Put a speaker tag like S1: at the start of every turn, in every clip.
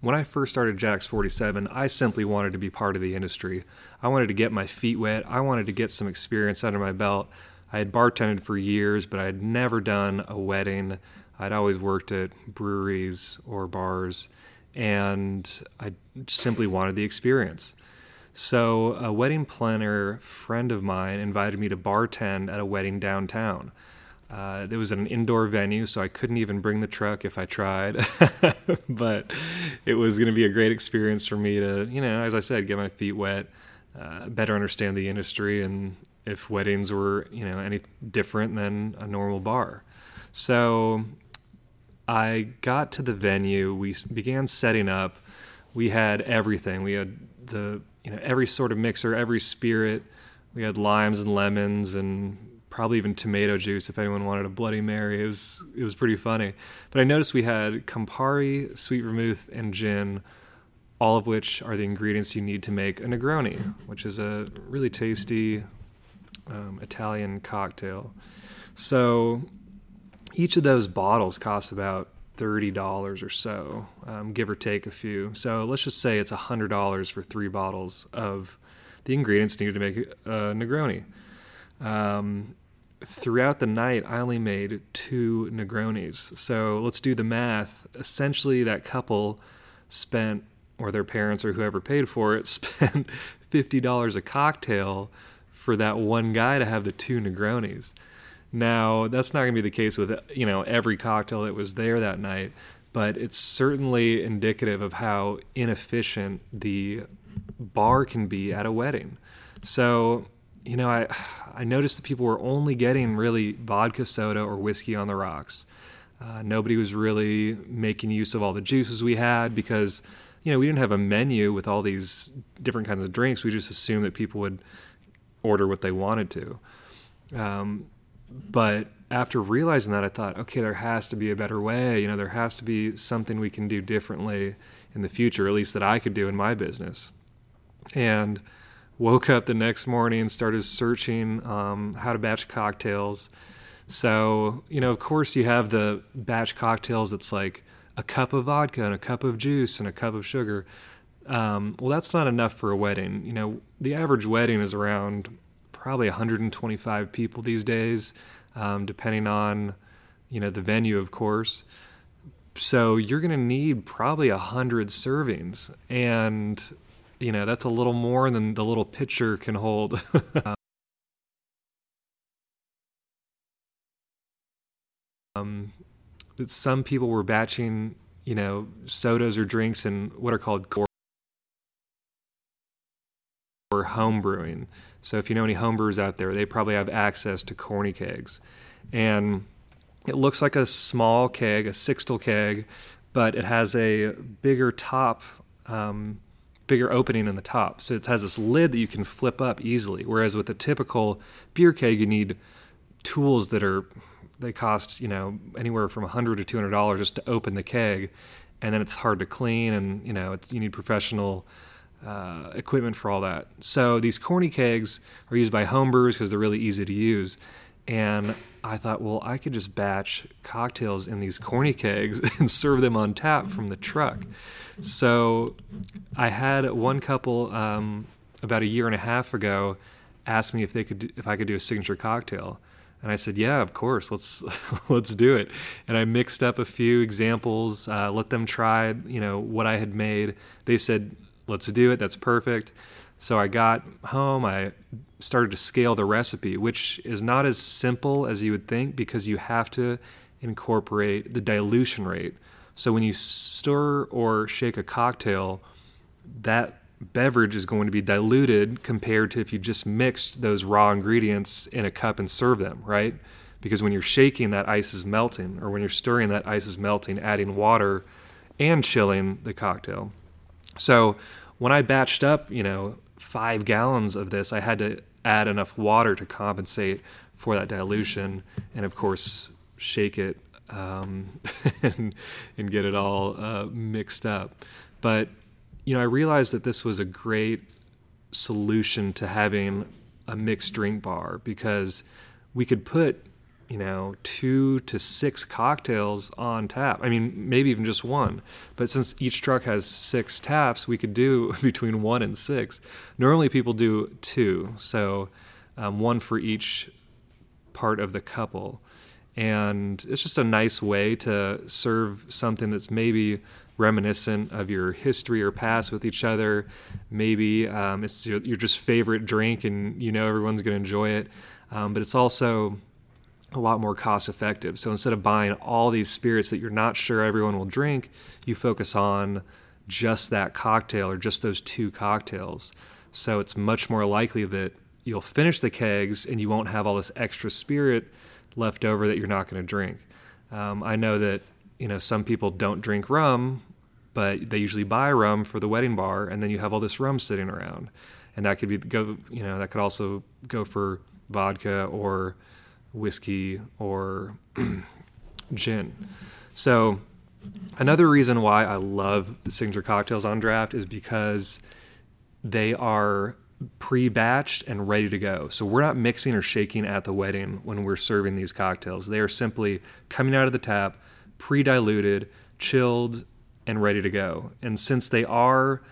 S1: when I first started Jax 47, I simply wanted to be part of the industry. I wanted to get my feet wet. I wanted to get some experience under my belt. I had bartended for years, but I had never done a wedding. I'd always worked at breweries or bars, and I simply wanted the experience. So, a wedding planner friend of mine invited me to bartend at a wedding downtown. Uh, it was an indoor venue, so I couldn't even bring the truck if I tried. but it was going to be a great experience for me to, you know, as I said, get my feet wet, uh, better understand the industry, and if weddings were, you know, any different than a normal bar. So I got to the venue. We began setting up. We had everything. We had the, you know, every sort of mixer, every spirit. We had limes and lemons and probably even tomato juice if anyone wanted a Bloody Mary. It was it was pretty funny. But I noticed we had Campari, sweet vermouth, and gin, all of which are the ingredients you need to make a Negroni, which is a really tasty um, Italian cocktail. So each of those bottles costs about thirty dollars or so, um, give or take a few. So let's just say it's hundred dollars for three bottles of the ingredients needed to make a Negroni. Um, throughout the night, I only made two Negronis. So let's do the math. Essentially, that couple spent, or their parents or whoever paid for it, spent $50 a cocktail for that one guy to have the two Negronis. Now, that's not going to be the case with, you know, every cocktail that was there that night, but it's certainly indicative of how inefficient the bar can be at a wedding. So, you know, I I noticed that people were only getting really vodka soda or whiskey on the rocks. Uh, nobody was really making use of all the juices we had because, you know, we didn't have a menu with all these different kinds of drinks. We just assumed that people would order what they wanted to. Um, but after realizing that, I thought, okay, there has to be a better way. You know, there has to be something we can do differently in the future, at least that I could do in my business. And woke up the next morning and started searching um, how to batch cocktails. So, you know, of course, you have the batch cocktails that's like a cup of vodka and a cup of juice and a cup of sugar. Um, well, that's not enough for a wedding. You know, the average wedding is around probably 125 people these days, um, depending on, you know, the venue, of course. So you're going to need probably a hundred servings, and you know that's a little more than the little pitcher can hold. um, that some people were batching, you know, sodas or drinks in what are called core or home brewing. So if you know any homebrewers out there, they probably have access to corny kegs, and it looks like a small keg, a sixtel keg, but it has a bigger top. Um, bigger opening in the top. So it has this lid that you can flip up easily. Whereas with a typical beer keg, you need tools that are they cost you know anywhere from 100 to 200 dollars just to open the keg, and then it's hard to clean, and you know it's you need professional. Uh, equipment for all that. So these corny kegs are used by homebrewers because they're really easy to use. And I thought, well, I could just batch cocktails in these corny kegs and serve them on tap from the truck. So I had one couple um, about a year and a half ago ask me if they could if I could do a signature cocktail. And I said, "Yeah, of course. Let's let's do it." And I mixed up a few examples, uh, let them try, you know, what I had made. They said, "Let's do it. That's perfect." So I got home. I started to scale the recipe, which is not as simple as you would think because you have to incorporate the dilution rate. So when you stir or shake a cocktail, that beverage is going to be diluted compared to if you just mixed those raw ingredients in a cup and serve them, right? Because when you're shaking, that ice is melting, or when you're stirring, that ice is melting, adding water and chilling the cocktail. So when I batched up, you know, five gallons of this, I had to add enough water to compensate for that dilution, and of course, shake it um, and, and get it all uh, mixed up. But you know, I realized that this was a great solution to having a mixed drink bar because we could put you know, two to six cocktails on tap. I mean, maybe even just one. But since each truck has six taps, we could do between one and six. Normally, people do two, so um, one for each part of the couple. And it's just a nice way to serve something that's maybe reminiscent of your history or past with each other. Maybe um, it's your, your, just favorite drink and you know everyone's going to enjoy it. Um, but it's also a lot more cost effective. So instead of buying all these spirits that you're not sure everyone will drink, you focus on just that cocktail or just those two cocktails. So it's much more likely that you'll finish the kegs and you won't have all this extra spirit left over that you're not going to drink. Um, I know that you know some people don't drink rum, but they usually buy rum for the wedding bar, and then you have all this rum sitting around, and that could be go you know that could also go for vodka or whiskey or gin. So, another reason why I love signature cocktails on draft is because they are pre-batched and ready to go. So we're not mixing or shaking at the wedding when we're serving these cocktails. They are simply coming out of the tap, pre-diluted, chilled, and ready to go. And since they are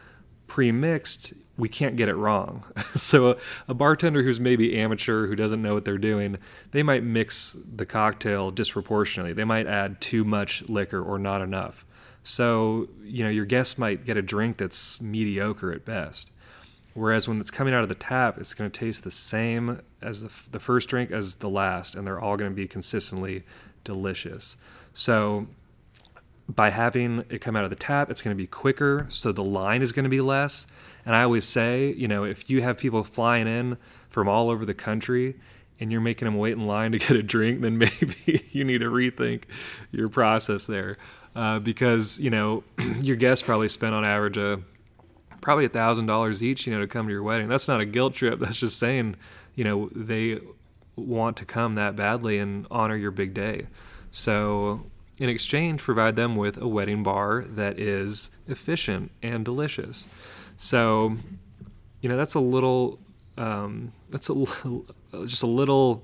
S1: pre-mixed, we can't get it wrong. so a, a, bartender who's maybe amateur, who doesn't know what they're doing, they might mix the cocktail disproportionately. They might add too much liquor or not enough. So, you know, your guests might get a drink that's mediocre at best. Whereas when it's coming out of the tap, it's going to taste the same as the, the first drink as the last, and they're all going to be consistently delicious. So by having it come out of the tap, it's going to be quicker, so the line is going to be less. And I always say, you know, if you have people flying in from all over the country and you're making them wait in line to get a drink, then maybe you need to rethink your process there. Uh, because, you know, your guests probably spent on average a probably a thousand dollars each, you know, to come to your wedding. That's not a guilt trip. That's just saying, you know, they want to come that badly and honor your big day. So in exchange, provide them with a wedding bar that is efficient and delicious. So, you know, that's a little, um, that's a just a little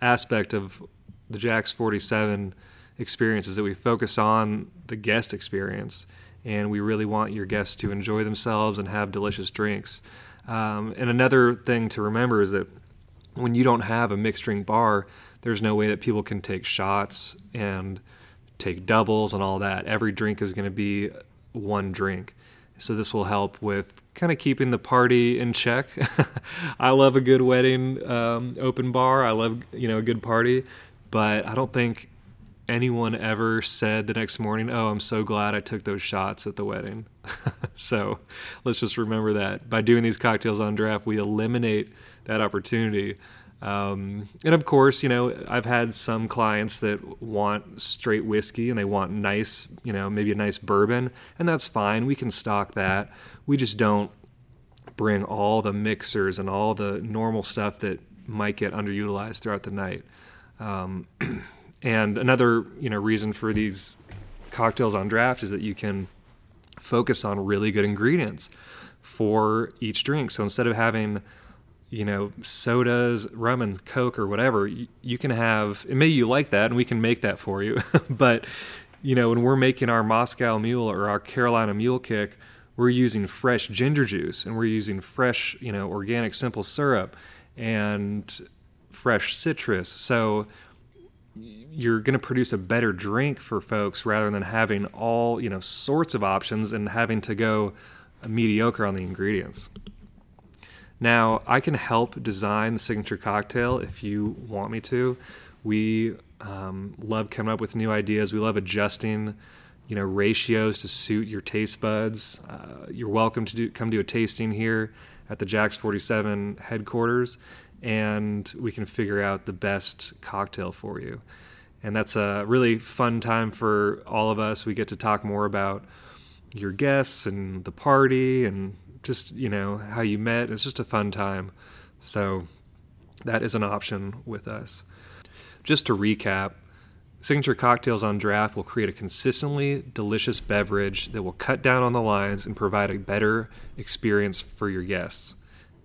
S1: aspect of the Jax 47 experiences that we focus on the guest experience, and we really want your guests to enjoy themselves and have delicious drinks. Um, and another thing to remember is that when you don't have a mixed drink bar, there's no way that people can take shots and take doubles and all that. Every drink is going to be one drink. So this will help with kind of keeping the party in check. I love a good wedding um, open bar. I love you know a good party, but I don't think anyone ever said the next morning, "Oh, I'm so glad I took those shots at the wedding." so let's just remember that by doing these cocktails on draft, we eliminate that opportunity um, and of course, you know, I've had some clients that want straight whiskey and they want nice, you know, maybe a nice bourbon, and that's fine. We can stock that. We just don't bring all the mixers and all the normal stuff that might get underutilized throughout the night. Um, and another, you know, reason for these cocktails on draft is that you can focus on really good ingredients for each drink. So instead of having you know, sodas, rum and coke or whatever, you, you can have, and maybe you like that and we can make that for you. but, you know, when we're making our Moscow mule or our Carolina mule kick, we're using fresh ginger juice and we're using fresh, you know, organic simple syrup and fresh citrus. So you're going to produce a better drink for folks rather than having all, you know, sorts of options and having to go mediocre on the ingredients. Now, I can help design the signature cocktail if you want me to. We um, love coming up with new ideas. We love adjusting, you know, ratios to suit your taste buds. Uh, you're welcome to do, come do a tasting here at the Jax 47 headquarters, and we can figure out the best cocktail for you. And that's a really fun time for all of us. We get to talk more about your guests and the party and just you know how you met. It's just a fun time. So that is an option with us. Just to recap, Signature Cocktails on Draft will create a consistently delicious beverage that will cut down on the lines and provide a better experience for your guests.